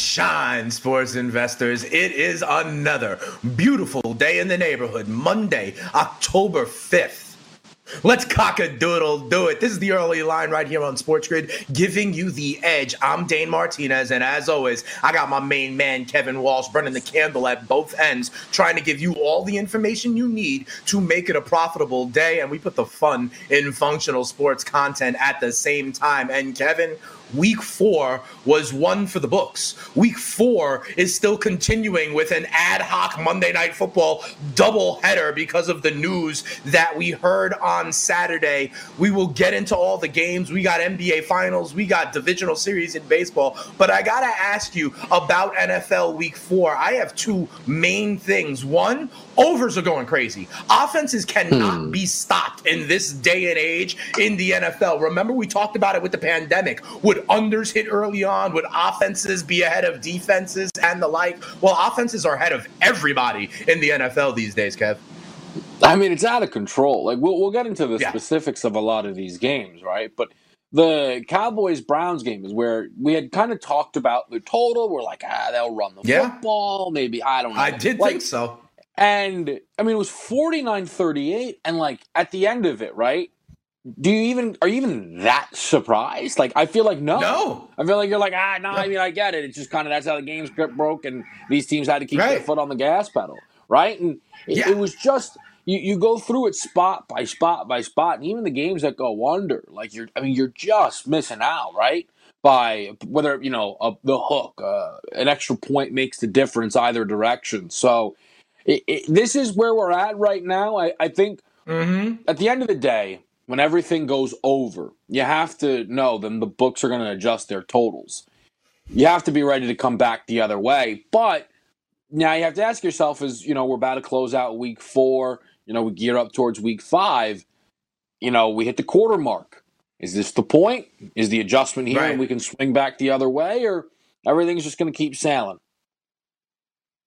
shine, sports investors. It is another beautiful day in the neighborhood, Monday, October 5th. Let's cock a doodle do it. This is the early line right here on Sports Grid, giving you the edge. I'm Dane Martinez, and as always, I got my main man, Kevin Walsh, burning the candle at both ends, trying to give you all the information you need to make it a profitable day. And we put the fun in functional sports content at the same time. And Kevin, Week four was one for the books. Week four is still continuing with an ad hoc Monday Night Football doubleheader because of the news that we heard on Saturday. We will get into all the games. We got NBA Finals, we got divisional series in baseball. But I got to ask you about NFL Week four. I have two main things. One, overs are going crazy. Offenses cannot hmm. be stopped in this day and age in the NFL. Remember, we talked about it with the pandemic. Would unders hit early on? Would offenses be ahead of defenses and the like? Well, offenses are ahead of everybody in the NFL these days, Kev. I mean, it's out of control. Like we'll we'll get into the yeah. specifics of a lot of these games, right? But the Cowboys Browns game is where we had kind of talked about the total. We're like, ah, they'll run the yeah. football. Maybe I don't know. I did like, think so. And I mean, it was 49 38. And like at the end of it, right? Do you even are you even that surprised? Like I feel like no, no. I feel like you're like ah no. no. I mean I get it. It's just kind of that's how the game script broke, and these teams had to keep right. their foot on the gas pedal, right? And it, yeah. it, was just you you go through it spot by spot by spot, and even the games that go under, like you're I mean you're just missing out, right? By whether you know a, the hook, uh, an extra point makes the difference either direction. So it, this is where we're at right now. I, I think mm-hmm. at the end of the day when everything goes over, you have to know then the books are going to adjust their totals. You have to be ready to come back the other way. But now you have to ask yourself is, you know, we're about to close out week four, you know, we gear up towards week five. You know, we hit the quarter mark. Is this the point? Is the adjustment here right. and we can swing back the other way or everything's just going to keep sailing?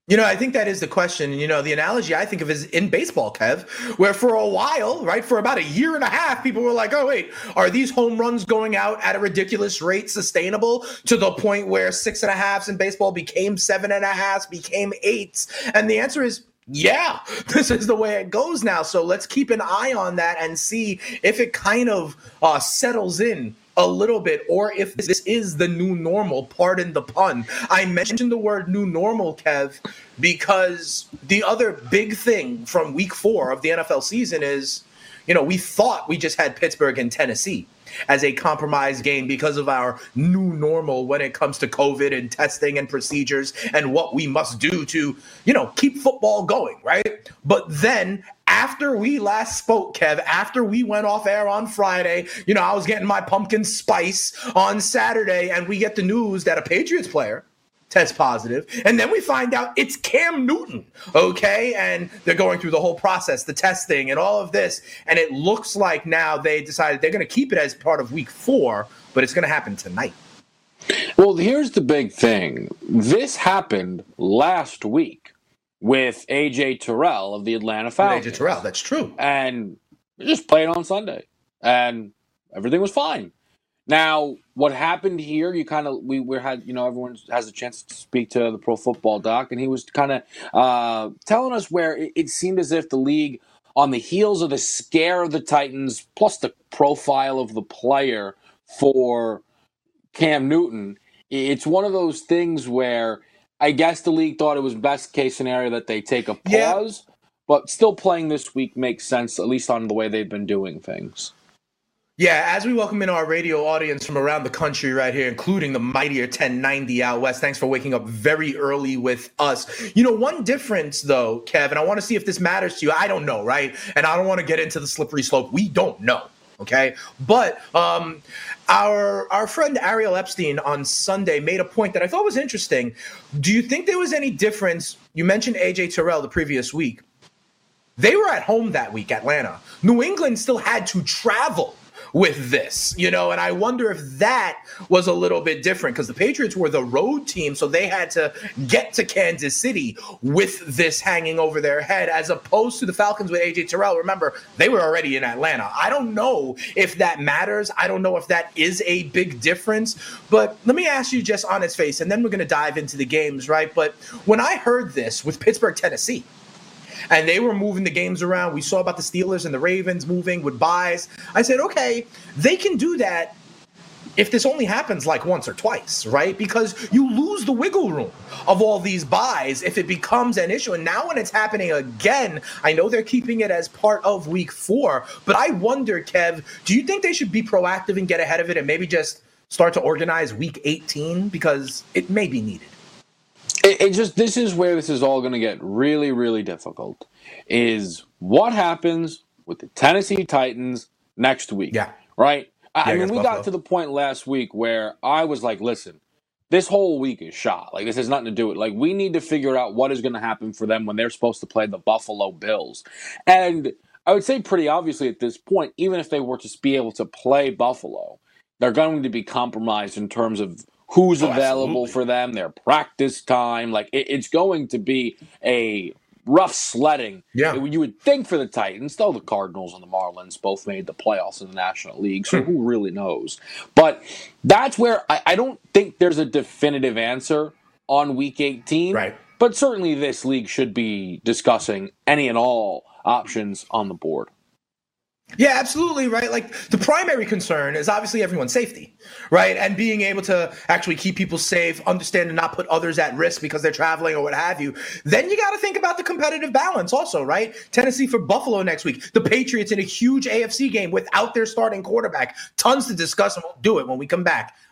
You know, I think that is the question. You know, the analogy I think of is in baseball, Kev, where for a while, right, for about a year and a half, people were like, oh, wait, are these home runs going out at a ridiculous rate sustainable to the point where six and a halves in baseball became seven and a halves, became eights? And the answer is yeah, this is the way it goes now. So let's keep an eye on that and see if it kind of uh, settles in a little bit, or if this is the new normal, pardon the pun. I mentioned the word new normal, Kev, because the other big thing from week four of the NFL season is, you know, we thought we just had Pittsburgh and Tennessee as a compromise game because of our new normal when it comes to COVID and testing and procedures and what we must do to, you know, keep football going, right? But then after we last spoke, Kev, after we went off air on Friday, you know, I was getting my pumpkin spice on Saturday, and we get the news that a Patriots player test positive, and then we find out it's Cam Newton, okay? And they're going through the whole process, the testing, and all of this, and it looks like now they decided they're going to keep it as part of Week Four, but it's going to happen tonight. Well, here's the big thing. This happened last week with AJ Terrell of the Atlanta Falcons. AJ Terrell, that's true. And just played on Sunday, and everything was fine. Now, what happened here? You kind of we we had you know everyone has a chance to speak to the Pro Football Doc, and he was kind of uh, telling us where it, it seemed as if the league, on the heels of the scare of the Titans, plus the profile of the player for Cam Newton, it's one of those things where I guess the league thought it was best case scenario that they take a pause, yeah. but still playing this week makes sense, at least on the way they've been doing things. Yeah, as we welcome in our radio audience from around the country right here, including the mightier 1090 out west. Thanks for waking up very early with us. You know, one difference though, Kevin, I want to see if this matters to you. I don't know, right? And I don't want to get into the slippery slope. We don't know Okay, but um, our our friend Ariel Epstein on Sunday made a point that I thought was interesting. Do you think there was any difference? You mentioned AJ Terrell the previous week. They were at home that week, Atlanta. New England still had to travel with this, you know, and I wonder if that was a little bit different because the Patriots were the road team, so they had to get to Kansas City with this hanging over their head, as opposed to the Falcons with AJ Terrell. Remember, they were already in Atlanta. I don't know if that matters. I don't know if that is a big difference, but let me ask you just on its face, and then we're going to dive into the games, right? But when I heard this with Pittsburgh, Tennessee, and they were moving the games around. We saw about the Steelers and the Ravens moving with byes. I said, okay, they can do that if this only happens like once or twice, right? Because you lose the wiggle room of all these byes if it becomes an issue. And now when it's happening again, I know they're keeping it as part of week four, but I wonder, Kev, do you think they should be proactive and get ahead of it and maybe just start to organize week 18 because it may be needed? It, it just this is where this is all going to get really, really difficult. Is what happens with the Tennessee Titans next week? Yeah. Right. I, yeah, I mean, we Buffalo. got to the point last week where I was like, listen, this whole week is shot. Like this has nothing to do with like we need to figure out what is going to happen for them when they're supposed to play the Buffalo Bills. And I would say pretty obviously at this point, even if they were to be able to play Buffalo, they're going to be compromised in terms of who's oh, available absolutely. for them, their practice time. Like it, it's going to be a rough sledding. Yeah. You would think for the Titans, though the Cardinals and the Marlins both made the playoffs in the National League, so hmm. who really knows? But that's where I, I, don't think there's a definitive answer on week 18. Right. But certainly this league should be discussing any and all options on the board. Yeah, absolutely, right? Like the primary concern is obviously everyone's safety, right? And being able to actually keep people safe, understand and not put others at risk because they're traveling or what have you. Then you got to think about the competitive balance also, right? Tennessee for Buffalo next week. The Patriots in a huge AFC game without their starting quarterback. Tons to discuss and we'll do it when we come back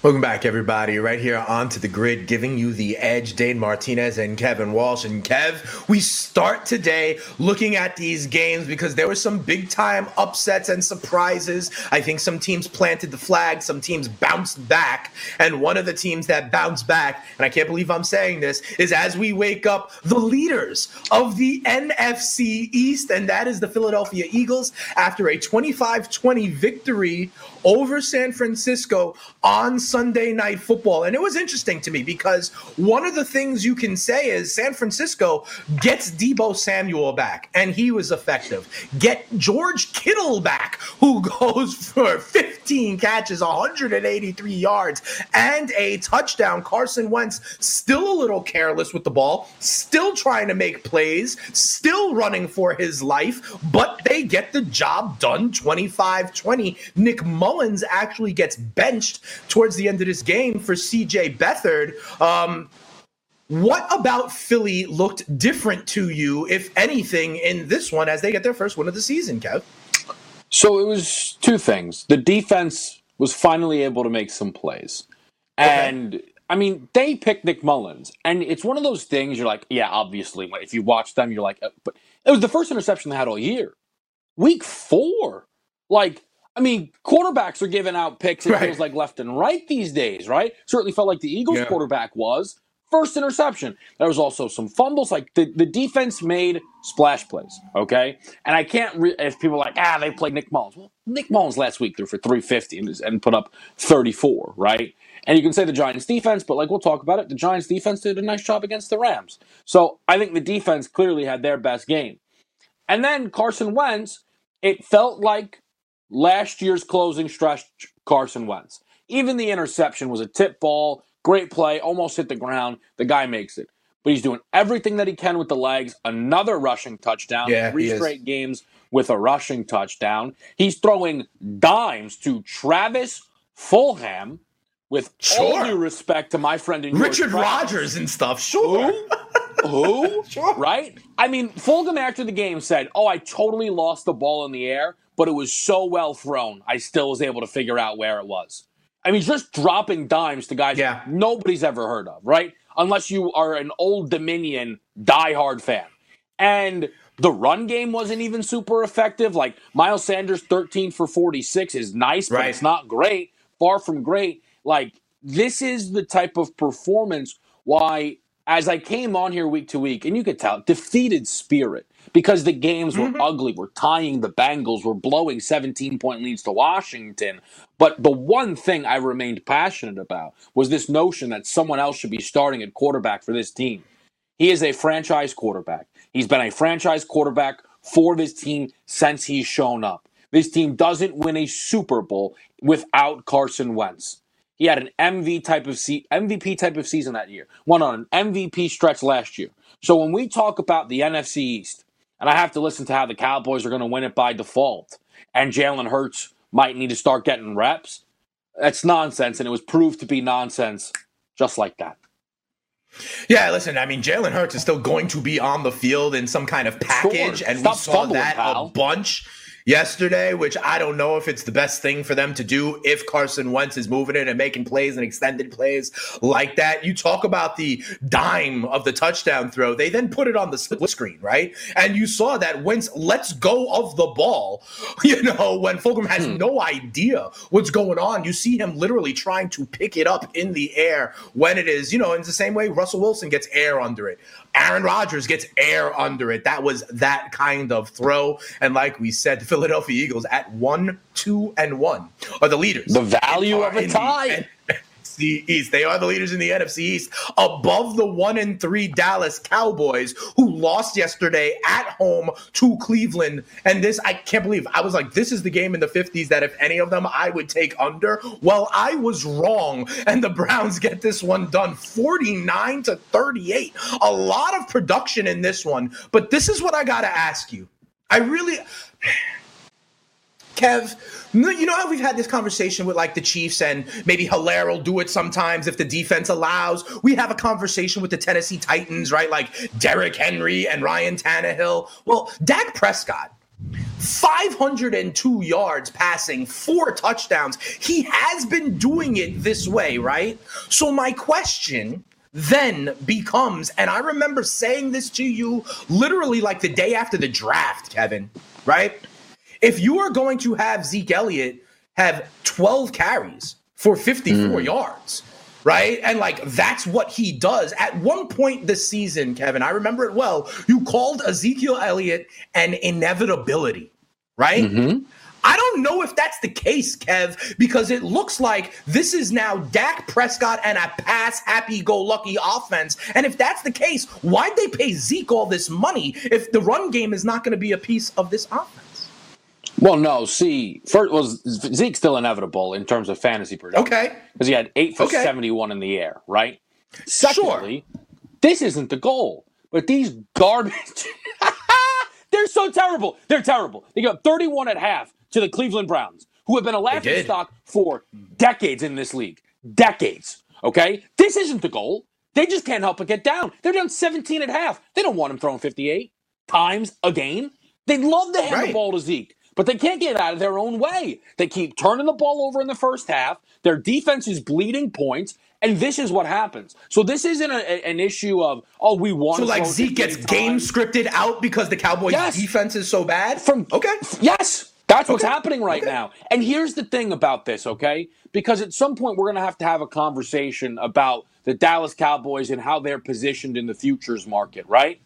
Welcome back, everybody. Right here onto the grid, giving you the edge. Dane Martinez and Kevin Walsh. And Kev, we start today looking at these games because there were some big time upsets and surprises. I think some teams planted the flag, some teams bounced back. And one of the teams that bounced back, and I can't believe I'm saying this, is as we wake up, the leaders of the NFC East, and that is the Philadelphia Eagles after a 25 20 victory over San Francisco on Sunday Night Football. And it was interesting to me because one of the things you can say is San Francisco gets Deebo Samuel back, and he was effective. Get George Kittle back, who goes for 15 catches, 183 yards, and a touchdown. Carson Wentz still a little careless with the ball, still trying to make plays, still running for his life, but they get the job done 25 20. Nick Mullens actually gets benched towards the end of this game for CJ Beathard. Um, what about Philly looked different to you, if anything, in this one as they get their first win of the season, Kev? So it was two things. The defense was finally able to make some plays. And okay. I mean, they picked Nick Mullens. And it's one of those things you're like, yeah, obviously, if you watch them, you're like, uh, but it was the first interception they had all year. Week four. Like, I mean, quarterbacks are giving out picks, it right. feels like left and right these days, right? Certainly felt like the Eagles yeah. quarterback was. First interception. There was also some fumbles. Like the, the defense made splash plays, okay? And I can't, re- if people are like, ah, they played Nick Mullens. Well, Nick Mullens last week threw for 350 and, and put up 34, right? And you can say the Giants defense, but like we'll talk about it, the Giants defense did a nice job against the Rams. So I think the defense clearly had their best game. And then Carson Wentz, it felt like last year's closing stretch, Carson Wentz. Even the interception was a tip ball, great play, almost hit the ground. The guy makes it. But he's doing everything that he can with the legs. Another rushing touchdown. Yeah, three straight games with a rushing touchdown. He's throwing dimes to Travis Fulgham. With sure. all due respect to my friend in Richard Rodgers and stuff, sure. Who? Sure. Right? I mean, Fulgham after the game said, "Oh, I totally lost the ball in the air, but it was so well thrown, I still was able to figure out where it was." I mean, just dropping dimes to guys yeah. nobody's ever heard of, right? Unless you are an Old Dominion diehard fan. And the run game wasn't even super effective. Like Miles Sanders, 13 for 46 is nice, right. but it's not great. Far from great. Like, this is the type of performance why, as I came on here week to week, and you could tell, defeated spirit because the games were mm-hmm. ugly. We're tying the Bengals, we're blowing 17 point leads to Washington. But the one thing I remained passionate about was this notion that someone else should be starting at quarterback for this team. He is a franchise quarterback. He's been a franchise quarterback for this team since he's shown up. This team doesn't win a Super Bowl without Carson Wentz. He had an MV type of se- MVP type of season that year. Went on an MVP stretch last year. So when we talk about the NFC East, and I have to listen to how the Cowboys are going to win it by default, and Jalen Hurts might need to start getting reps, that's nonsense, and it was proved to be nonsense just like that. Yeah, listen, I mean, Jalen Hurts is still going to be on the field in some kind of package, sure. and Stop we saw that pal. a bunch yesterday, which I don't know if it's the best thing for them to do if Carson Wentz is moving it and making plays and extended plays like that. You talk about the dime of the touchdown throw. They then put it on the split screen, right? And you saw that Wentz lets go of the ball, you know, when Fulgham has hmm. no idea what's going on. You see him literally trying to pick it up in the air when it is, you know, in the same way Russell Wilson gets air under it. Aaron Rodgers gets air under it. That was that kind of throw. And like we said, the Philadelphia Eagles at one, two, and one are the leaders. The value of a tie East. They are the leaders in the NFC East, above the one and three Dallas Cowboys, who lost yesterday at home to Cleveland. And this, I can't believe. I was like, this is the game in the 50s that if any of them I would take under. Well, I was wrong, and the Browns get this one done 49 to 38. A lot of production in this one, but this is what I got to ask you. I really. Kev, you know how we've had this conversation with like the Chiefs and maybe Helaire will do it sometimes if the defense allows. We have a conversation with the Tennessee Titans, right? Like Derrick Henry and Ryan Tannehill. Well, Dak Prescott, 502 yards passing, four touchdowns. He has been doing it this way, right? So my question then becomes, and I remember saying this to you literally like the day after the draft, Kevin, right? If you are going to have Zeke Elliott have 12 carries for 54 mm. yards, right? And like that's what he does. At one point this season, Kevin, I remember it well. You called Ezekiel Elliott an inevitability, right? Mm-hmm. I don't know if that's the case, Kev, because it looks like this is now Dak Prescott and a pass happy go lucky offense. And if that's the case, why'd they pay Zeke all this money if the run game is not going to be a piece of this offense? Well, no. See, first was Zeke's still inevitable in terms of fantasy production. Okay, because he had eight for okay. seventy-one in the air, right? Secondly, sure. this isn't the goal, but these garbage. They're so terrible. They're terrible. They got thirty-one at half to the Cleveland Browns, who have been a laughing stock for decades in this league. Decades. Okay, this isn't the goal. They just can't help but get down. They're down 17 at half. They don't want him throwing 58 times a game. They'd love to hand right. the ball to Zeke but they can't get out of their own way. They keep turning the ball over in the first half. Their defense is bleeding points. And this is what happens. So this isn't a, an issue of oh we want. So like Zeke gets game scripted out because the Cowboys yes. defense is so bad. From okay, yes, that's what's happening right okay. now. And here's the thing about this, okay? Because at some point we're going to have to have a conversation about the Dallas Cowboys and how they're positioned in the futures market, right?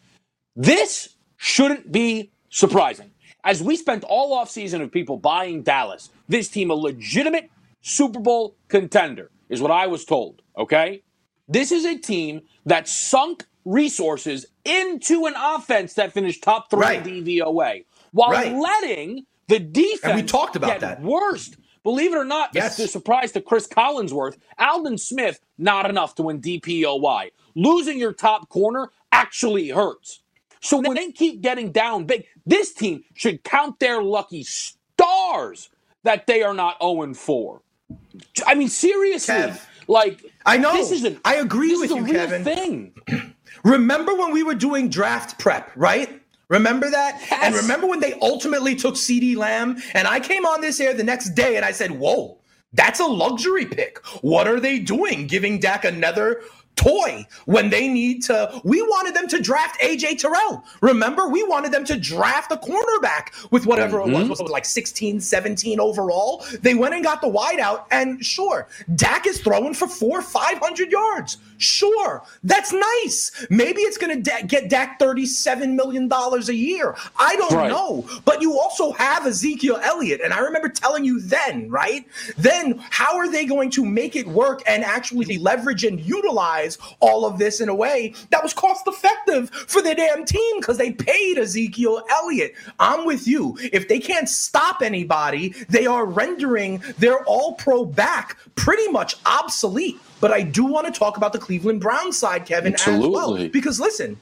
This shouldn't be surprising as we spent all offseason of people buying Dallas, this team a legitimate Super Bowl contender, is what I was told. Okay? This is a team that sunk resources into an offense that finished top three right. DVOA while right. letting the defense and we talked about that. worst. Believe it or not, yes. the surprise to Chris Collinsworth, Aldon Smith, not enough to win DPOY. Losing your top corner actually hurts. So when they keep getting down big, this team should count their lucky stars that they are not 0 4. I mean, seriously. Kev, like I know. This is an, I agree with you, Kevin. Thing. Remember when we were doing draft prep, right? Remember that? Yes. And remember when they ultimately took CeeDee Lamb? And I came on this air the next day and I said, Whoa, that's a luxury pick. What are they doing? Giving Dak another toy when they need to. We wanted them to draft AJ Terrell. Remember, we wanted them to draft a cornerback with whatever mm-hmm. it was. Was it like 16, 17 overall? They went and got the wideout, and sure, Dak is throwing for four, 500 yards. Sure, that's nice. Maybe it's going to da- get Dak $37 million a year. I don't right. know. But you also have Ezekiel Elliott. And I remember telling you then, right? Then how are they going to make it work and actually leverage and utilize all of this in a way that was cost effective for the damn team because they paid Ezekiel Elliott? I'm with you. If they can't stop anybody, they are rendering their all pro back pretty much obsolete. But I do want to talk about the Cleveland Browns side, Kevin, Absolutely. as well. Because listen,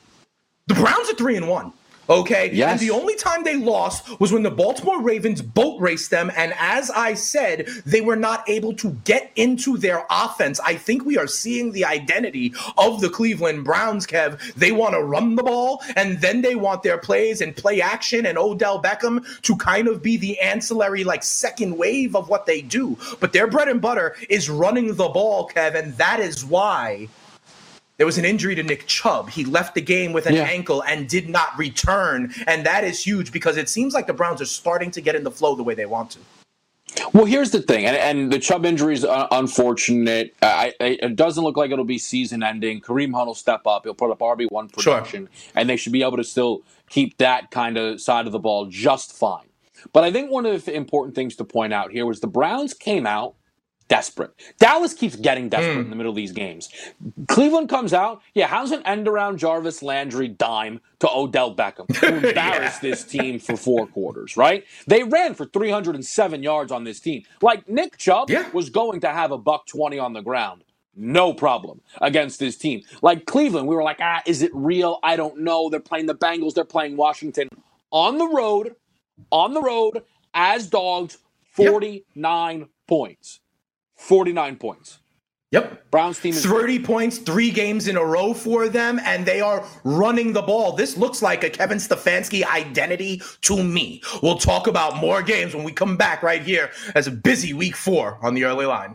the Browns are three and one. Okay. Yes. And the only time they lost was when the Baltimore Ravens boat raced them. And as I said, they were not able to get into their offense. I think we are seeing the identity of the Cleveland Browns, Kev. They want to run the ball and then they want their plays and play action and Odell Beckham to kind of be the ancillary, like second wave of what they do. But their bread and butter is running the ball, Kev. And that is why there was an injury to Nick Chubb. He left the game with an yeah. ankle and did not return. And that is huge because it seems like the Browns are starting to get in the flow the way they want to. Well, here's the thing, and, and the Chubb injury is uh, unfortunate. I, I, it doesn't look like it'll be season ending. Kareem Hunt will step up. He'll put up RB1 production, sure. and they should be able to still keep that kind of side of the ball just fine. But I think one of the important things to point out here was the Browns came out desperate. Dallas keeps getting desperate mm. in the middle of these games. Cleveland comes out, yeah, how's an end around Jarvis Landry dime to Odell Beckham, who embarrassed yeah. this team for four quarters, right? They ran for 307 yards on this team. Like Nick Chubb yeah. was going to have a buck 20 on the ground. No problem against this team. Like Cleveland, we were like, ah, is it real? I don't know. They're playing the Bengals, they're playing Washington on the road, on the road as dogs, 49 yep. points. 49 points. Yep. Browns team is 30 points, three games in a row for them, and they are running the ball. This looks like a Kevin Stefanski identity to me. We'll talk about more games when we come back right here as a busy week four on the early line.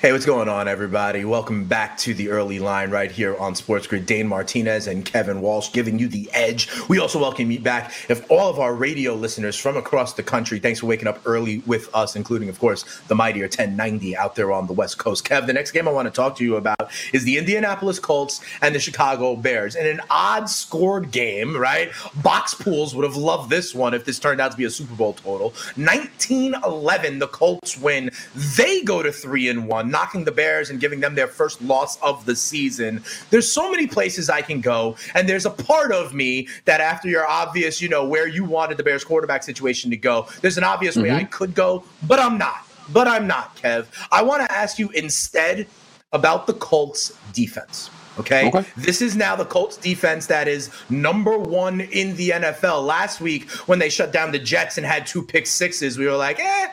Hey, what's going on, everybody? Welcome back to the early line right here on Sports Grid. Dane Martinez and Kevin Walsh giving you the edge. We also welcome you back. If all of our radio listeners from across the country, thanks for waking up early with us, including, of course, the mightier 1090 out there on the West Coast. Kev, the next game I want to talk to you about is the Indianapolis Colts and the Chicago Bears. In an odd scored game, right? Box pools would have loved this one if this turned out to be a Super Bowl total. 19 11, the Colts win. They go to 3 and 1 knocking the Bears and giving them their first loss of the season. There's so many places I can go, and there's a part of me that after your obvious, you know, where you wanted the Bears quarterback situation to go, there's an obvious mm-hmm. way I could go, but I'm not. But I'm not, Kev. I want to ask you instead about the Colts defense. Okay? okay? This is now the Colts defense that is number one in the NFL. Last week, when they shut down the Jets and had two pick sixes, we were like, eh,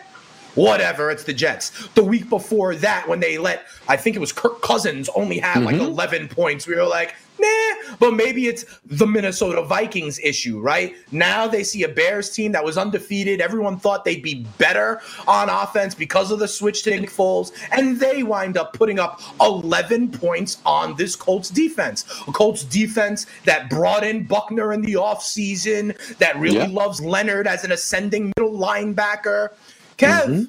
whatever, it's the Jets. The week before that, when they let, I think it was Kirk Cousins only have mm-hmm. like 11 points, we were like, nah, but maybe it's the Minnesota Vikings issue, right? Now they see a Bears team that was undefeated. Everyone thought they'd be better on offense because of the switch to Nick Foles, and they wind up putting up 11 points on this Colts defense. A Colts defense that brought in Buckner in the offseason, that really yeah. loves Leonard as an ascending middle linebacker. Kev, mm-hmm.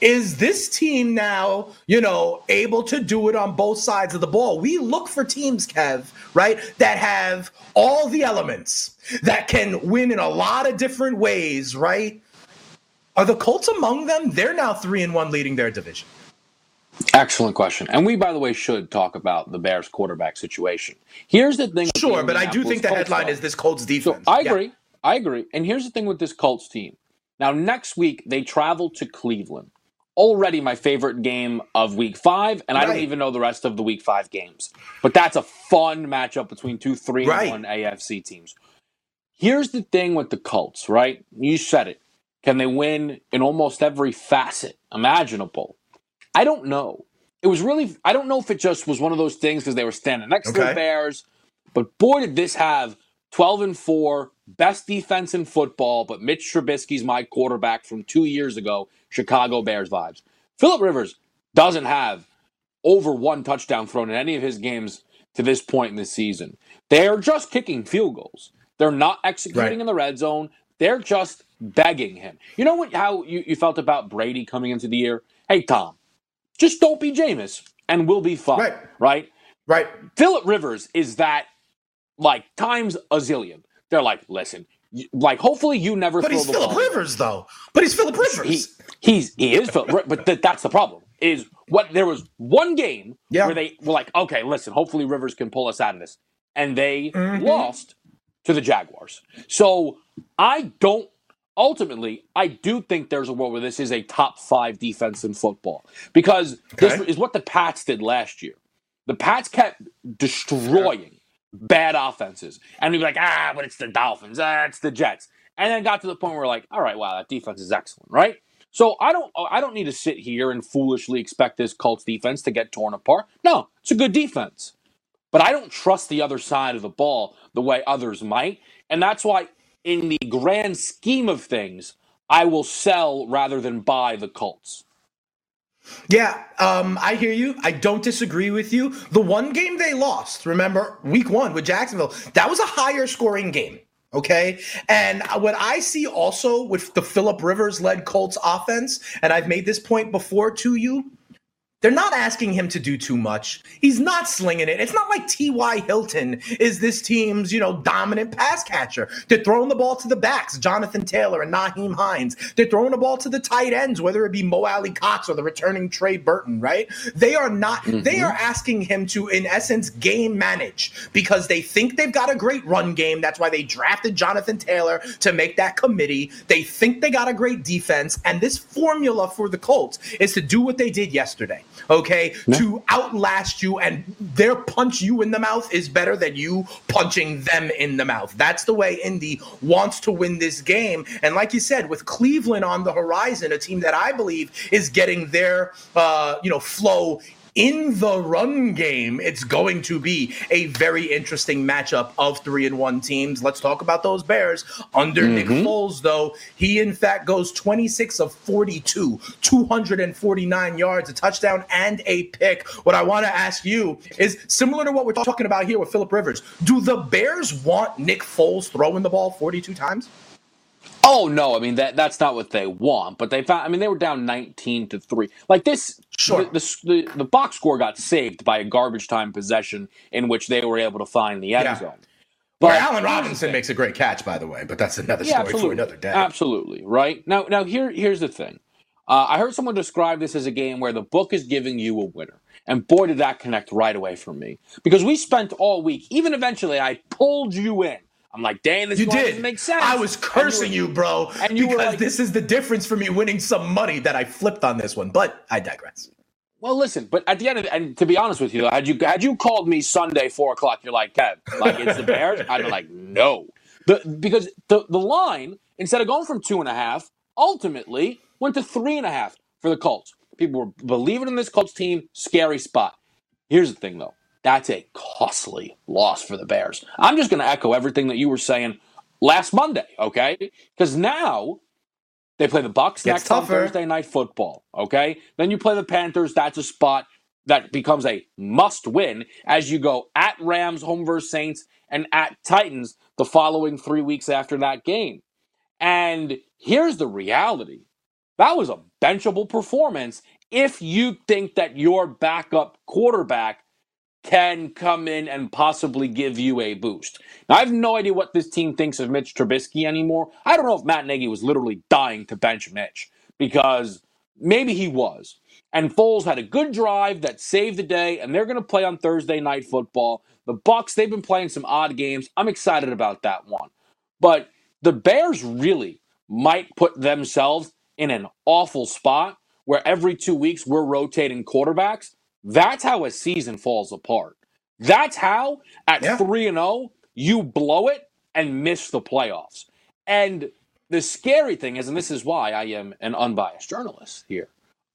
is this team now, you know, able to do it on both sides of the ball? We look for teams, Kev, right, that have all the elements that can win in a lot of different ways, right? Are the Colts among them? They're now three and one leading their division. Excellent question. And we, by the way, should talk about the Bears quarterback situation. Here's the thing. Sure, but I do think the Colts headline though. is this Colts defense. So I agree. Yeah. I agree. And here's the thing with this Colts team. Now, next week, they travel to Cleveland. already my favorite game of week five, and right. I don't even know the rest of the week five games. But that's a fun matchup between two three right. and one AFC teams. Here's the thing with the Colts, right? You said it. Can they win in almost every facet imaginable? I don't know. It was really, I don't know if it just was one of those things because they were standing next okay. to the Bears, but boy, did this have 12 and 4, best defense in football, but Mitch Trubisky's my quarterback from two years ago, Chicago Bears vibes. Philip Rivers doesn't have over one touchdown thrown in any of his games to this point in the season. They are just kicking field goals. They're not executing right. in the red zone. They're just begging him. You know what? How you, you felt about Brady coming into the year? Hey Tom, just don't be Jameis, and we'll be fine. Right. Right. Right. Philip Rivers is that like times a zillion. They're like, listen, like hopefully you never. But he's Philip Rivers though. But he's Philip Rivers. He, he's he is Philip. but th- that's the problem. Is what there was one game yeah. where they were like, okay, listen, hopefully Rivers can pull us out of this, and they mm-hmm. lost to the Jaguars. So I don't. Ultimately, I do think there's a world where this is a top five defense in football because okay. this is what the Pats did last year. The Pats kept destroying bad offenses. And we'd be like, ah, but it's the Dolphins, ah, it's the Jets. And then got to the point where like, all right, wow, that defense is excellent, right? So I don't I don't need to sit here and foolishly expect this Colts defense to get torn apart. No, it's a good defense. But I don't trust the other side of the ball the way others might. And that's why in the grand scheme of things, I will sell rather than buy the Colts. Yeah, um, I hear you. I don't disagree with you. The one game they lost, remember, week one with Jacksonville, that was a higher scoring game. Okay. And what I see also with the Philip Rivers led Colts offense, and I've made this point before to you, they're not asking him to do too much. He's not slinging it. It's not like T.Y. Hilton is this team's, you know, dominant pass catcher. They're throwing the ball to the backs, Jonathan Taylor and Nyheim Hines. They're throwing the ball to the tight ends, whether it be Mo Alie-Cox or the returning Trey Burton, right? They are not, mm-hmm. they are asking him to, in essence, game manage because they think they've got a great run game. That's why they drafted Jonathan Taylor to make that committee. They think they got a great defense. And this formula for the Colts is to do what they did yesterday okay, no. to outlast you and their punch you in the mouth is better than you punching them in the mouth. That's the way Indy wants to win this game. And like you said, with Cleveland on the horizon, a team that I believe is getting their uh, you know flow in the run game, it's going to be a very interesting matchup of three and one teams. Let's talk about those Bears. Under mm-hmm. Nick Foles, though, he in fact goes 26 of 42, 249 yards, a touchdown, and a pick. What I want to ask you is similar to what we're talking about here with Philip Rivers. Do the Bears want Nick Foles throwing the ball 42 times? Oh no, I mean that that's not what they want. But they found. I mean, they were down nineteen to three. Like this, sure. The, the, the, box score got saved by a garbage time possession in which they were able to find the end yeah. zone. But Where Allen Robinson makes a great catch, by the way. But that's another story yeah, for another day. Absolutely right. Now, now here here's the thing. Uh, I heard someone describe this as a game where the book is giving you a winner. And boy, did that connect right away for me. Because we spent all week, even eventually, I pulled you in I'm like, dang, this you did. doesn't make sense. I was cursing you, you, bro, and you because like, this is the difference for me winning some money that I flipped on this one. But I digress. Well, listen, but at the end of and to be honest with you, had you had you called me Sunday four o'clock, you're like, Kev, like it's the Bears. I'd be like, no, the, because the the line instead of going from two and a half, ultimately went to three and a half for the Colts. People were believing in this Colts team. Scary spot. Here's the thing, though that's a costly loss for the Bears. I'm just going to echo everything that you were saying last Monday, okay? Because now they play the Bucs next tougher. on Thursday night football, okay? Then you play the Panthers. That's a spot that becomes a must win as you go at Rams, home versus Saints, and at Titans the following three weeks after that game. And here's the reality that was a benchable performance if you think that your backup quarterback can come in and possibly give you a boost. Now, I have no idea what this team thinks of Mitch Trubisky anymore. I don't know if Matt Nagy was literally dying to bench Mitch because maybe he was. And Foles had a good drive that saved the day, and they're going to play on Thursday night football. The Bucs, they've been playing some odd games. I'm excited about that one. But the Bears really might put themselves in an awful spot where every two weeks we're rotating quarterbacks, that's how a season falls apart. That's how at yeah. 3 and 0 you blow it and miss the playoffs. And the scary thing is, and this is why I am an unbiased journalist here,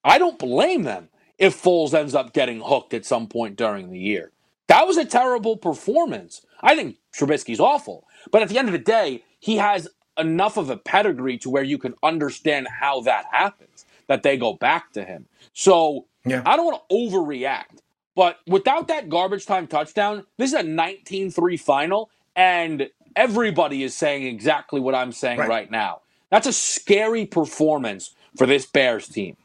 I don't blame them if Foles ends up getting hooked at some point during the year. That was a terrible performance. I think Trubisky's awful. But at the end of the day, he has enough of a pedigree to where you can understand how that happens, that they go back to him. So yeah. I don't want to overreact. But without that garbage time touchdown, this is a 19 3 final, and everybody is saying exactly what I'm saying right. right now. That's a scary performance for this Bears team.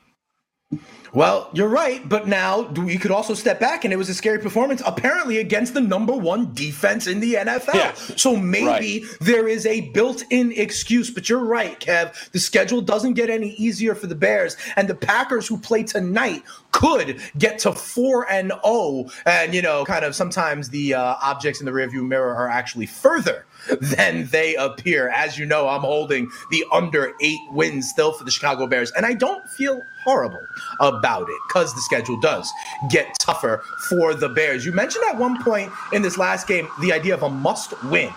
Well, you're right, but now you could also step back, and it was a scary performance, apparently against the number one defense in the NFL. Yeah. So maybe right. there is a built-in excuse, but you're right, Kev. The schedule doesn't get any easier for the Bears, and the Packers, who play tonight, could get to four and zero, oh, and you know, kind of sometimes the uh, objects in the rearview mirror are actually further than they appear. As you know, I'm holding the under eight wins still for the Chicago Bears, and I don't feel horrible about it because the schedule does get tougher for the Bears. You mentioned at one point in this last game the idea of a must win.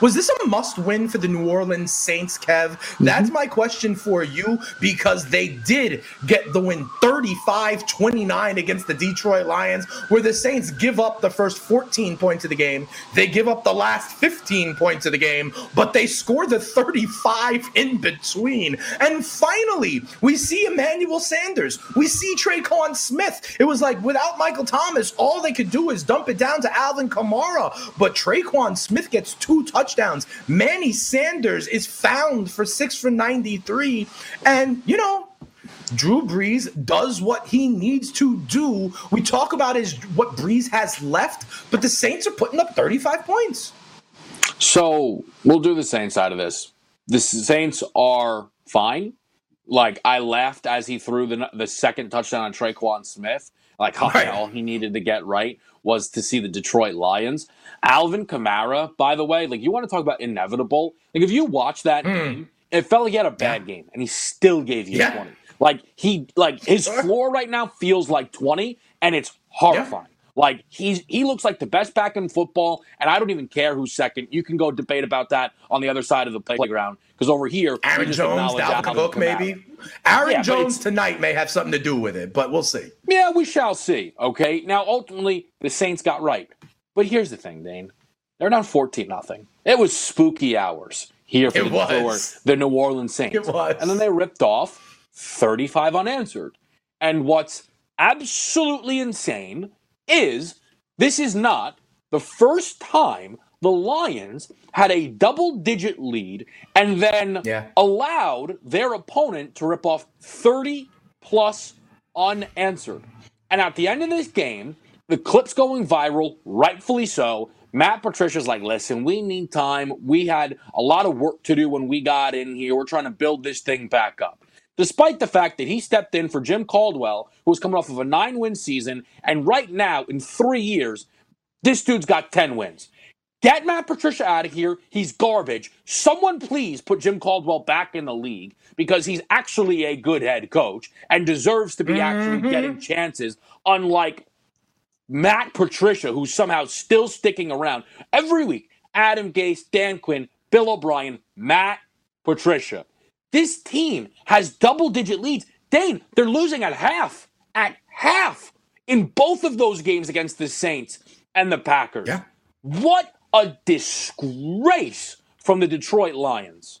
Was this a must win for the New Orleans Saints, Kev? Mm-hmm. That's my question for you because they did get the win 35 29 against the Detroit Lions, where the Saints give up the first 14 points of the game. They give up the last 15 points of the game, but they score the 35 in between. And finally, we see Emmanuel Sanders. We see Tre'Quan Smith. It was like without Michael Thomas, all they could do is dump it down to Alvin Kamara. But Tre'Quan Smith gets two touchdowns touchdowns. Manny Sanders is found for six for 93. And, you know, Drew Brees does what he needs to do. We talk about his what Brees has left, but the Saints are putting up 35 points. So we'll do the Saints side of this. The Saints are fine. Like I laughed as he threw the the second touchdown on Tre'Quan Smith. Like right. all he needed to get right was to see the Detroit Lions. Alvin Kamara, by the way, like you want to talk about inevitable. Like if you watch that mm. game, it felt like he had a bad yeah. game, and he still gave you yeah. twenty. Like he, like his floor right now feels like twenty, and it's horrifying. Yeah. Like he's he looks like the best back in football, and I don't even care who's second. You can go debate about that on the other side of the playground because over here, Aaron Jones, Dalvin Cook, maybe. Aaron yeah, Jones tonight may have something to do with it, but we'll see. Yeah, we shall see. Okay, now ultimately the Saints got right. But here's the thing, Dane. They're down 14 nothing. It was spooky hours here for, the, the New Orleans Saints. It was. And then they ripped off 35 unanswered. And what's absolutely insane is this is not the first time the Lions had a double digit lead and then yeah. allowed their opponent to rip off 30 plus unanswered. And at the end of this game, the clip's going viral, rightfully so. Matt Patricia's like, listen, we need time. We had a lot of work to do when we got in here. We're trying to build this thing back up. Despite the fact that he stepped in for Jim Caldwell, who was coming off of a nine win season, and right now, in three years, this dude's got 10 wins. Get Matt Patricia out of here. He's garbage. Someone please put Jim Caldwell back in the league because he's actually a good head coach and deserves to be mm-hmm. actually getting chances, unlike Matt Patricia, who's somehow still sticking around every week. Adam Gase, Dan Quinn, Bill O'Brien, Matt Patricia. This team has double digit leads. Dane, they're losing at half. At half in both of those games against the Saints and the Packers. Yeah. What a disgrace from the Detroit Lions.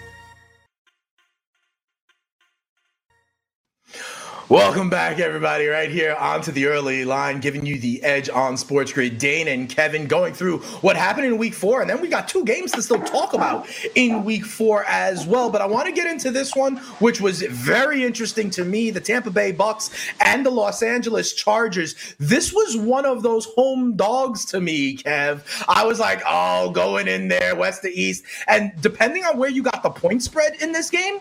Welcome back, everybody, right here onto the early line, giving you the edge on Sports Grid. Dane and Kevin going through what happened in week four. And then we got two games to still talk about in week four as well. But I want to get into this one, which was very interesting to me the Tampa Bay Bucs and the Los Angeles Chargers. This was one of those home dogs to me, Kev. I was like, oh, going in there, west to east. And depending on where you got the point spread in this game,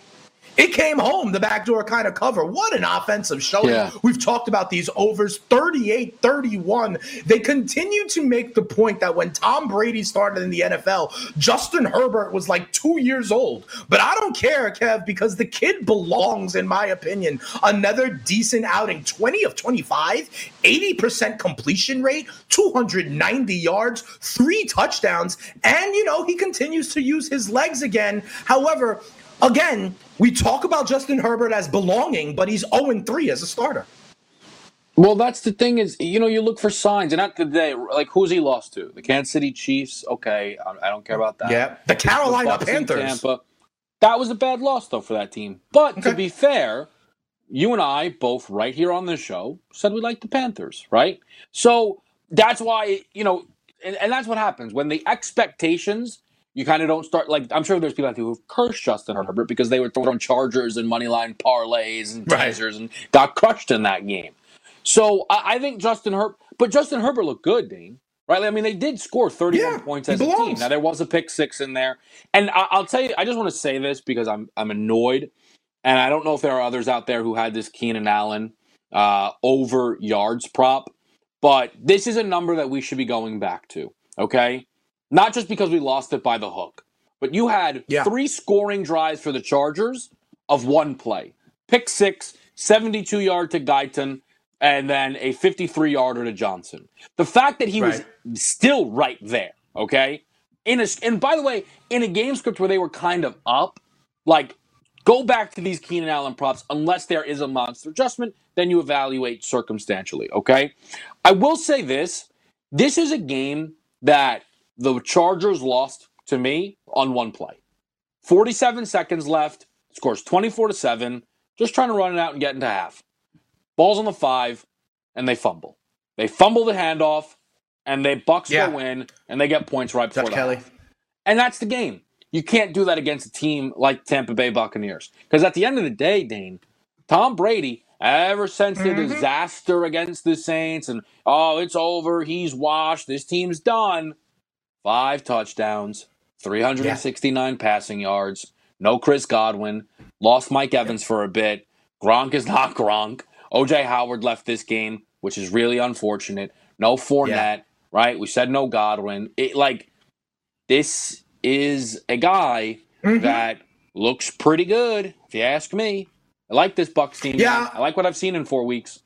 it came home the backdoor kind of cover. What an offensive showing. Yeah. We've talked about these overs 38 31. They continue to make the point that when Tom Brady started in the NFL, Justin Herbert was like two years old. But I don't care, Kev, because the kid belongs, in my opinion. Another decent outing 20 of 25, 80% completion rate, 290 yards, three touchdowns. And, you know, he continues to use his legs again. However, again, we talk about Justin Herbert as belonging, but he's 0 3 as a starter. Well, that's the thing is, you know, you look for signs, and at the day, like who's he lost to? The Kansas City Chiefs. Okay, I don't care about that. Yeah, the Carolina the Panthers. Tampa. That was a bad loss though for that team. But okay. to be fair, you and I both right here on this show said we like the Panthers, right? So that's why you know, and, and that's what happens when the expectations you kind of don't start like I'm sure there's people out there who've cursed Justin Herbert because they were throwing Chargers and money line parlays and teasers right. and got crushed in that game. So I, I, think Justin Herbert, but Justin Herbert looked good, Dean. Right? I mean, they did score 31 yeah, points as a team. Now there was a pick six in there, and I, will tell you, I just want to say this because I'm I'm annoyed, and I don't know if there are others out there who had this Keenan Allen uh, over yards prop, but this is a number that we should be going back to. Okay, not just because we lost it by the hook, but you had yeah. three scoring drives for the Chargers of one play. Pick six, 72 yard to Guyton, and then a 53 yarder to Johnson. The fact that he right. was still right there, okay? In a, and by the way, in a game script where they were kind of up, like go back to these Keenan Allen props unless there is a monster adjustment, then you evaluate circumstantially, okay? I will say this this is a game that the Chargers lost to me on one play. 47 seconds left, scores 24 to 7, just trying to run it out and get into half. Balls on the five, and they fumble. They fumble the handoff, and they Bucs yeah. go in, and they get points right before Josh Kelley. Half. And that's the game. You can't do that against a team like Tampa Bay Buccaneers. Because at the end of the day, Dane, Tom Brady, ever since the mm-hmm. disaster against the Saints, and oh, it's over, he's washed, this team's done five touchdowns, 369 yeah. passing yards, no Chris Godwin, lost Mike Evans for a bit. Gronk is not Gronk. OJ Howard left this game, which is really unfortunate. No Fournette, yeah. right? We said no Godwin. It like this is a guy mm-hmm. that looks pretty good, if you ask me. I like this Bucs team. Yeah, I like what I've seen in four weeks.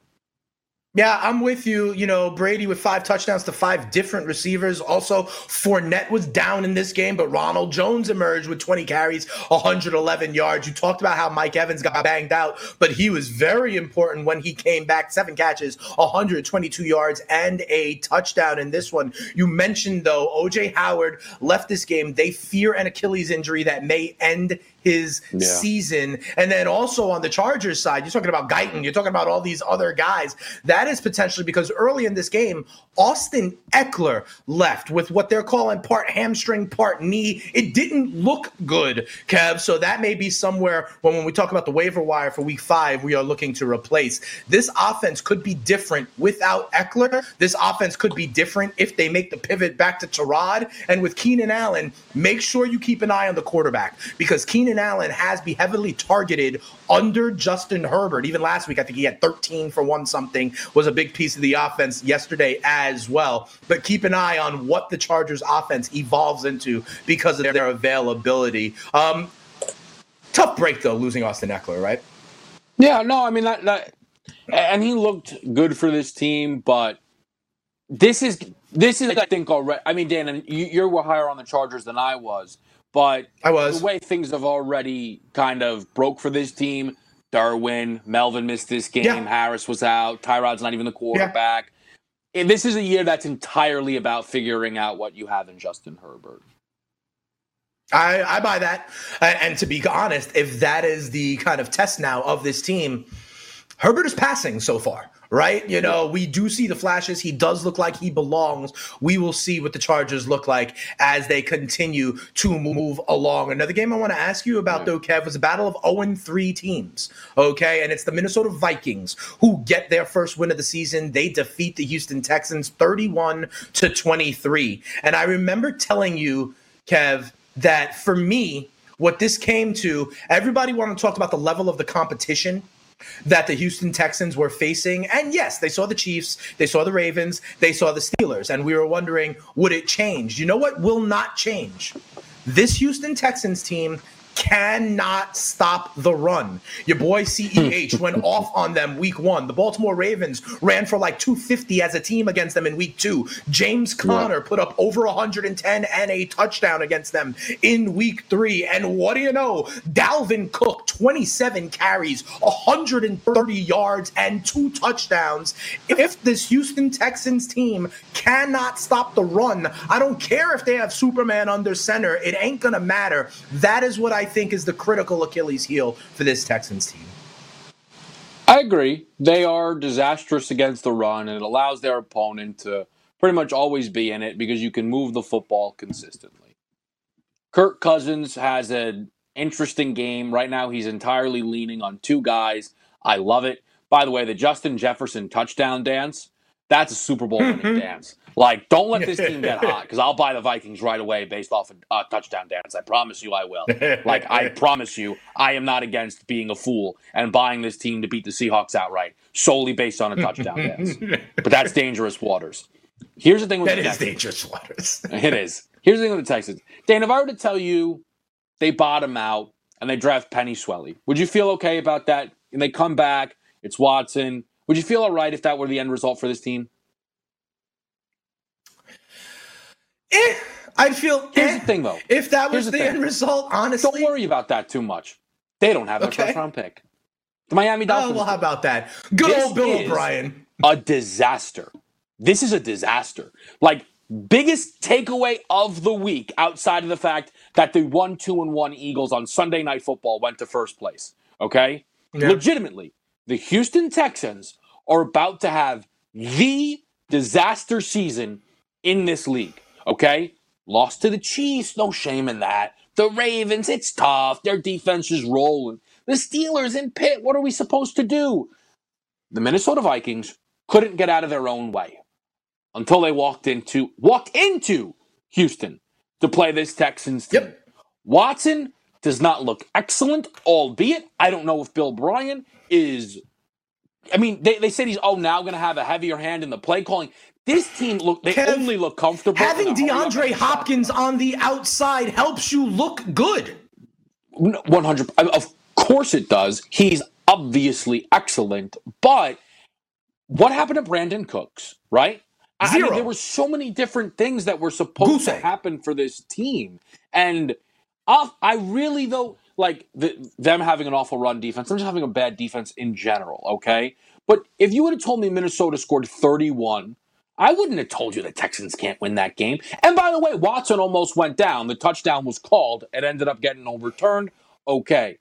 Yeah, I'm with you. You know, Brady with five touchdowns to five different receivers. Also, Fournette was down in this game, but Ronald Jones emerged with 20 carries, 111 yards. You talked about how Mike Evans got banged out, but he was very important when he came back. Seven catches, 122 yards, and a touchdown in this one. You mentioned, though, OJ Howard left this game. They fear an Achilles injury that may end his yeah. season. And then also on the Chargers side, you're talking about Guyton, you're talking about all these other guys. That is potentially because early in this game, Austin Ekeler left with what they're calling part hamstring, part knee. It didn't look good, Kev. So that may be somewhere when, when we talk about the waiver wire for week five, we are looking to replace. This offense could be different without Ekeler. This offense could be different if they make the pivot back to Tyrod. And with Keenan Allen, make sure you keep an eye on the quarterback because Keenan Allen has been heavily targeted under Justin Herbert. Even last week, I think he had 13 for one something, was a big piece of the offense yesterday as well. But keep an eye on what the Chargers offense evolves into because of their availability. Um, tough break though, losing Austin Ekeler, right? Yeah, no, I mean that, that and he looked good for this team, but this is this is I think already. I mean, Dan, you, you higher on the Chargers than I was, but I was the way things have already kind of broke for this team. Derwin, Melvin missed this game. Yeah. Harris was out. Tyrod's not even the quarterback this is a year that's entirely about figuring out what you have in Justin Herbert. I, I buy that. And to be honest, if that is the kind of test now of this team, Herbert is passing so far right? You know, we do see the flashes. He does look like he belongs. We will see what the Chargers look like as they continue to move along. Another game I want to ask you about, though, Kev, was a battle of 0 3 teams. Okay. And it's the Minnesota Vikings who get their first win of the season. They defeat the Houston Texans 31 to 23. And I remember telling you, Kev, that for me, what this came to, everybody wanted to talk about the level of the competition that the Houston Texans were facing. And yes, they saw the Chiefs, they saw the Ravens, they saw the Steelers. And we were wondering, would it change? You know what will not change? This Houston Texans team cannot stop the run. Your boy CEH went off on them week one. The Baltimore Ravens ran for like 250 as a team against them in week two. James Conner put up over 110 and a touchdown against them in week three. And what do you know? Dalvin Cook, 27 carries, 130 yards, and two touchdowns. If this Houston Texans team cannot stop the run, I don't care if they have Superman under center, it ain't going to matter. That is what I I think is the critical Achilles heel for this Texans team. I agree. They are disastrous against the run, and it allows their opponent to pretty much always be in it because you can move the football consistently. Kirk Cousins has an interesting game. Right now, he's entirely leaning on two guys. I love it. By the way, the Justin Jefferson touchdown dance, that's a Super Bowl winning dance. Like, don't let this team get hot because I'll buy the Vikings right away based off a uh, touchdown dance. I promise you I will. Like, I promise you, I am not against being a fool and buying this team to beat the Seahawks outright solely based on a touchdown dance. But that's dangerous waters. Here's the thing with that is dangerous waters. it is. Here's the thing with the Texans. Dan, if I were to tell you they bottom out and they draft Penei Sewell, would you feel okay about that? And they come back, it's Watson. Would you feel all right if that were the end result for this team? Eh, I'd feel. Here's eh, the thing, though. If that was Here's the, the end result, honestly, Don't worry about that too much. They don't have their Okay. first round pick. The Miami Dolphins. Oh, Dolphins. well, how about that? Good This old Bill O'Brien. a disaster. This is a disaster. Like biggest takeaway of the week outside of the fact that the 1 2 and 1 Eagles on Sunday night football went to first place, okay? Yeah. Legitimately, the Houston Texans are about to have the disaster season in this league, okay? Lost to the Chiefs, no shame in that. The Ravens, it's tough. Their defense is rolling. The Steelers in Pitt, what are we supposed to do? The Minnesota Vikings couldn't get out of their own way until they walked into walked into Houston to play this Texans team. Yep. Watson does not look excellent, albeit I don't know if Bill O'Brien is. I mean, they, they said he's oh now going to have a heavier hand in the play calling. This team look they Kev, only look comfortable. Having in a hurry up DeAndre. Hopkins on the outside helps you look good. 100 of course it does he's obviously excellent but what happened to brandin cooks right I- I mean, Zero. there were so many different things that were supposed to Goose egg. happen for this team and off, i really though like the, them having an awful run defense them just having a bad defense in general okay but if you would have told me minnesota scored 31 I wouldn't have told you the Texans can't win that game. And by the way, Watson almost went down. The touchdown was called. It ended up getting overturned. Okay.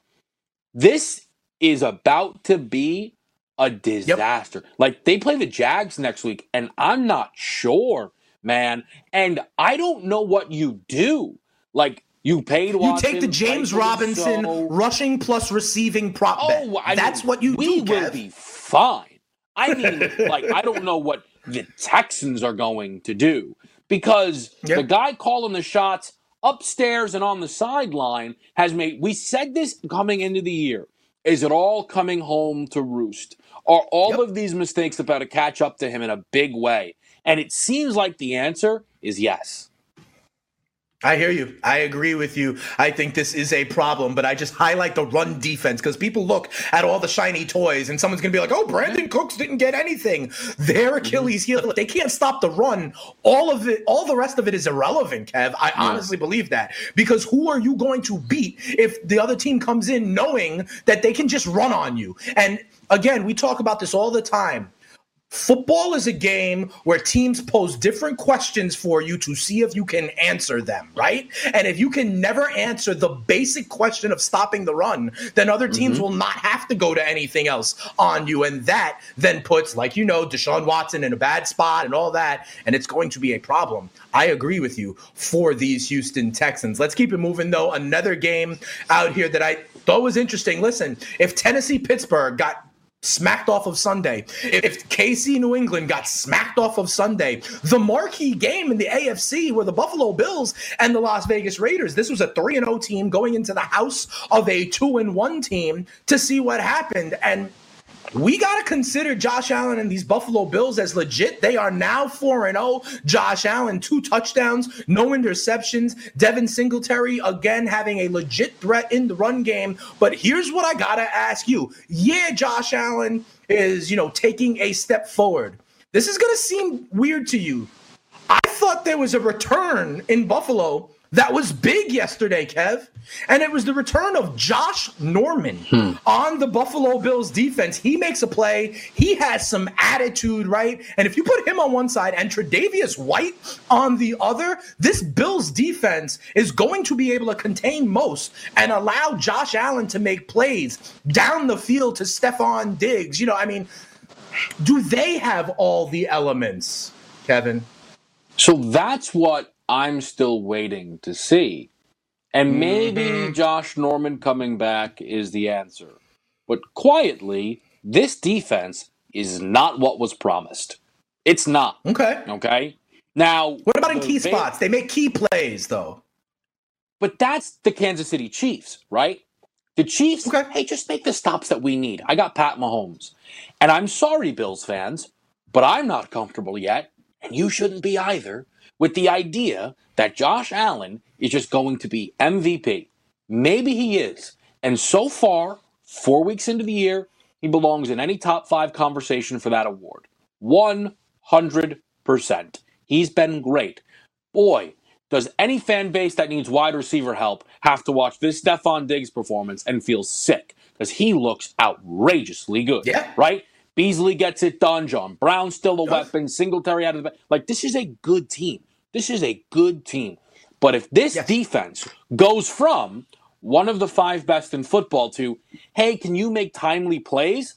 This is about to be a disaster. Like they play the Jags next week, and I'm not sure, man. And I don't know what you do. Like you paid You take the James Robinson so. rushing plus receiving prop oh, bet. Oh, I That's mean, what you we do, We will Kev. be fine. I mean, like I don't know what the Texans are going to do because Yeah. the guy calling the shots upstairs and on the sideline has made. We said this coming into the year. Is it all coming home to roost? Are all Yep. of these mistakes about to catch up to him in a big way? And it seems like the answer is yes. I hear you. I agree with you. I think this is a problem, but I just highlight the run defense because people look at all the shiny toys and someone's going to be like, oh, Brandin Cooks didn't get anything. Their mm-hmm. Achilles heel, they can't stop the run. All of it, all the rest of it is irrelevant, Kev. I honestly believe that because who are you going to beat if the other team comes in knowing that they can just run on you? And again, we talk about this all the time. Football is a game where teams pose different questions for you to see if you can answer them, right? And if you can never answer the basic question of stopping the run, then other teams mm-hmm. will not have to go to anything else on you. And that then puts, like you know, Deshaun Watson in a bad spot and all that. And it's going to be a problem. I agree with you for these Houston Texans. Let's keep it moving, though. Another game out here that I thought was interesting. Listen, if Tennessee Pittsburgh got smacked off of Sunday, if KC New England got smacked off of Sunday, the marquee game in the AFC were the Buffalo Bills and the Las Vegas Raiders. This was a 3 0 team going into the house of a 2 1 team to see what happened. And we got to consider Josh Allen and these Buffalo Bills as legit. They are now 4 0. Josh Allen, two touchdowns, no interceptions. Devin Singletary, again, having a legit threat in the run game. But here's what I got to ask you. Yeah, Josh Allen is, you know, taking a step forward. This is going to seem weird to you. I thought there was a return in Buffalo that was big yesterday, Kev. And it was the return of Josh Norman hmm. on the Buffalo Bills defense. He makes a play. He has some attitude, right? And if you put him on one side and Tre'Davious White on the other, this Bills defense is going to be able to contain most and allow Josh Allen to make plays down the field to Stefon Diggs. You know, I mean, do they have all the elements, Kevin? So that's what I'm still waiting to see. And maybe mm-hmm. Josh Norman coming back is the answer. But quietly, this defense is not what was promised. It's not. Okay. Okay. Now, what about in key spots? They make key plays, though. But that's the Kansas City Chiefs, right? The Chiefs, okay. hey, just make the stops that we need. I got Pat Mahomes. And I'm sorry, Bills fans, but I'm not comfortable yet, and you shouldn't be either, with the idea that Josh Allen is just going to be MVP. Maybe he is. And so far, four weeks into the year, he belongs in any top five conversation for that award. 100%. He's been great. Boy, does any fan base that needs wide receiver help have to watch this Stefon Diggs performance and feel sick because he looks outrageously good. Yeah. Right? Beasley gets it done. John Brown's still a weapon. Singletary out of the back. like. This is a good team. This is a good team. But if this yes. defense goes from one of the five best in football to, hey, can you make timely plays?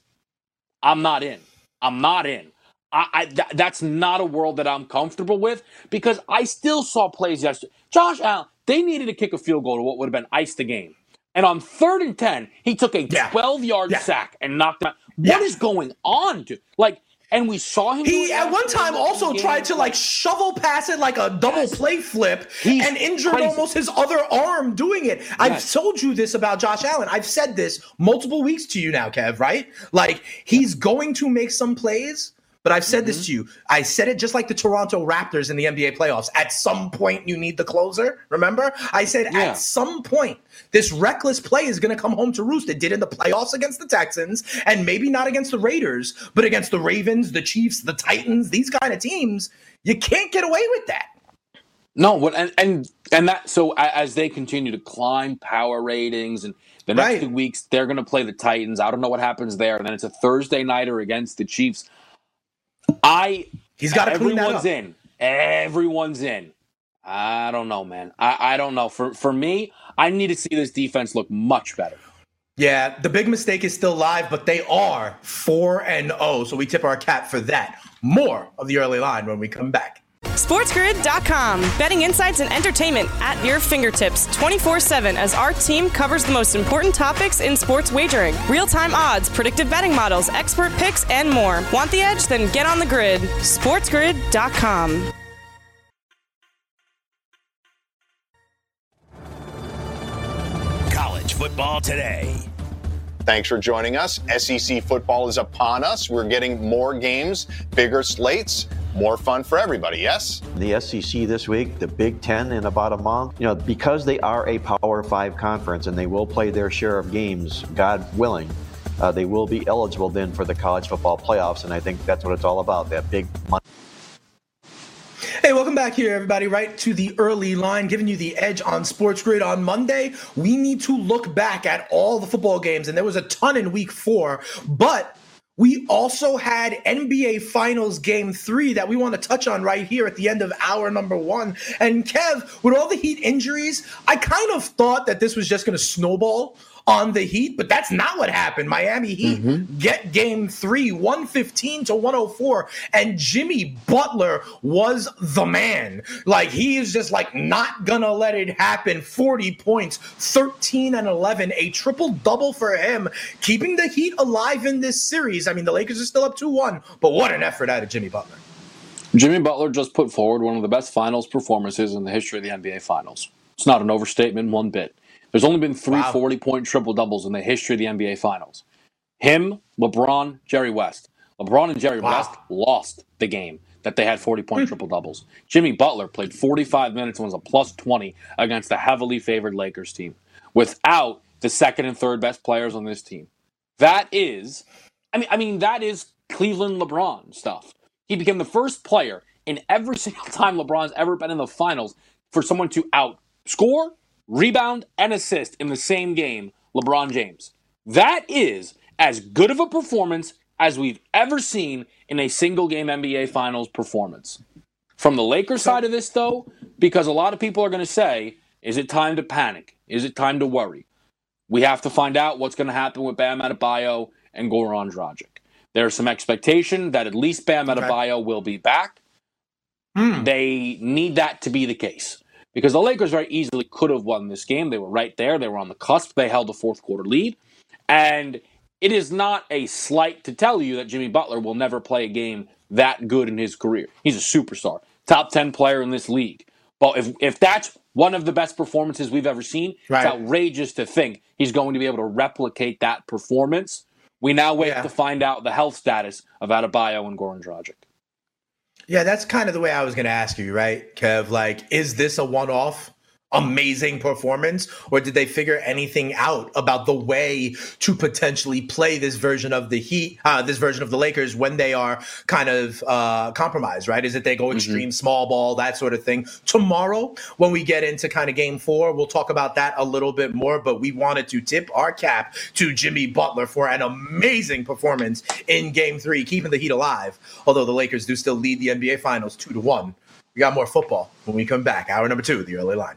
I'm not in. I'm not in. I, I th- that's not a world that I'm comfortable with because I still saw plays yesterday. Josh Allen, they needed to kick a field goal to what would have been ice the game. And on third and 10, he took a 12 yard yeah. sack and knocked him out. What yeah. is going on, dude? Like, and we saw him. He at one time also tried to like shovel pass it like a double yes. play flip He's and injured crazy. almost his other arm doing it. Yes. I've told you this about Josh Allen. I've said this multiple weeks to you now, Kev. Right? Like he's going to make some plays but I've said mm-hmm. this to you. I said it just like the Toronto Raptors in the NBA playoffs. At some point, you need the closer. Remember? I said yeah. at some point, this reckless play is going to come home to roost. It did in the playoffs against the Texans, and maybe not against the Raiders, but against the Ravens, the Chiefs, the Titans, these kind of teams. You can't get away with that. No, and and and that so as they continue to climb power ratings and the next right. two weeks they're going to play the Titans. I don't know what happens there, and then it's a Thursday nighter against the Chiefs. I he's got to clean that everyone's in. Everyone's in. I don't know, man. I, I don't know. For for me, I need to see this defense look much better. Yeah, the big mistake is still live, but they are four and zero. Oh, so we tip our cap for that. More of the early line when we come back. SportsGrid.com. Betting insights and entertainment at your fingertips 24 7 as our team covers the most important topics in sports wagering real time odds, predictive betting models, expert picks, and more. Want the edge? Then get on the grid. SportsGrid.com. College football today. Thanks for joining us. SEC football is upon us. We're getting more games, bigger slates more fun for everybody, yes? The SEC this week, the Big Ten in about a month, you know, because they are a Power Five conference and they will play their share of games, God willing, uh, they will be eligible then for the college football playoffs. And I think that's what it's all about that big money. Hey, welcome back here, everybody. Right to the early line, giving you the edge on Sports Grid on Monday. We need to look back at all the football games, and there was a ton in week four, but we also had NBA Finals Game 3 that we want to touch on right here at the end of hour number one. And Kev, with all the Heat injuries, I kind of thought that this was just going to snowball on the Heat, but that's not what happened. Miami Heat mm-hmm. get game three, 115 to 104, and Jimmy Butler was the man. Like he is just like not gonna let it happen. 40 points, 13 and 11, a triple double for him, keeping the Heat alive in this series. I mean, the Lakers are still up 2 1, but what an effort out of Jimmy Butler. Jimmy Butler just put forward one of the best finals performances in the history of the NBA Finals. It's not an overstatement one bit. There's only been three wow. 40 point triple doubles in the history of the NBA Finals. Him, LeBron, Jerry West. LeBron and Jerry wow. West lost the game that they had 40 hmm. triple doubles. Jimmy Butler played 45 minutes and was a plus 20 against the heavily favored Lakers team without the second and third best players on this team. That is, I mean, I mean that is Cleveland LeBron stuff. He became the first player in every single time LeBron's ever been in the finals for someone to outscore, rebound, and assist in the same game LeBron James. That is as good of a performance as we've ever seen in a single game NBA Finals performance. From the Lakers side of this, though, because a lot of people are going to say, is it time to panic? Is it time to worry? We have to find out what's going to happen with Bam Adebayo and Goran Dragic. There's some expectation that at least Bam Adebayo okay. will be back. Mm. They need that to be the case because the Lakers very easily could have won this game. They were right there. They were on the cusp. They held a fourth quarter lead. And it is not a slight to tell you that Jimmy Butler will never play a game that good in his career. He's a superstar, top 10 player in this league. But if, if that's one of the best performances we've ever seen, right. it's outrageous to think he's going to be able to replicate that performance we now wait yeah. to find out the health status of Adebayo and Goran Dragic. Yeah, that's kind of the way I was going to ask you, right, Kev? Like, is this a one-off? Amazing performance or did they figure anything out about the way to potentially play this version of the heat uh, this version of the lakers when they are kind of uh, compromised right is it they go mm-hmm. extreme mm-hmm. small ball that sort of thing tomorrow when we get into kind of game four we'll talk about that a little bit more but we wanted to tip our cap to jimmy butler for an amazing performance in game three keeping the heat alive although the lakers do still lead the nba finals two to one we got more football when we come back hour number two the early line